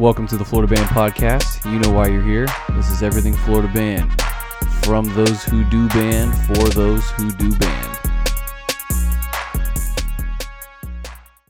Welcome to the Florida Band Podcast. You know why you're here. This is Everything Florida Band. From those who do band, for those who do band.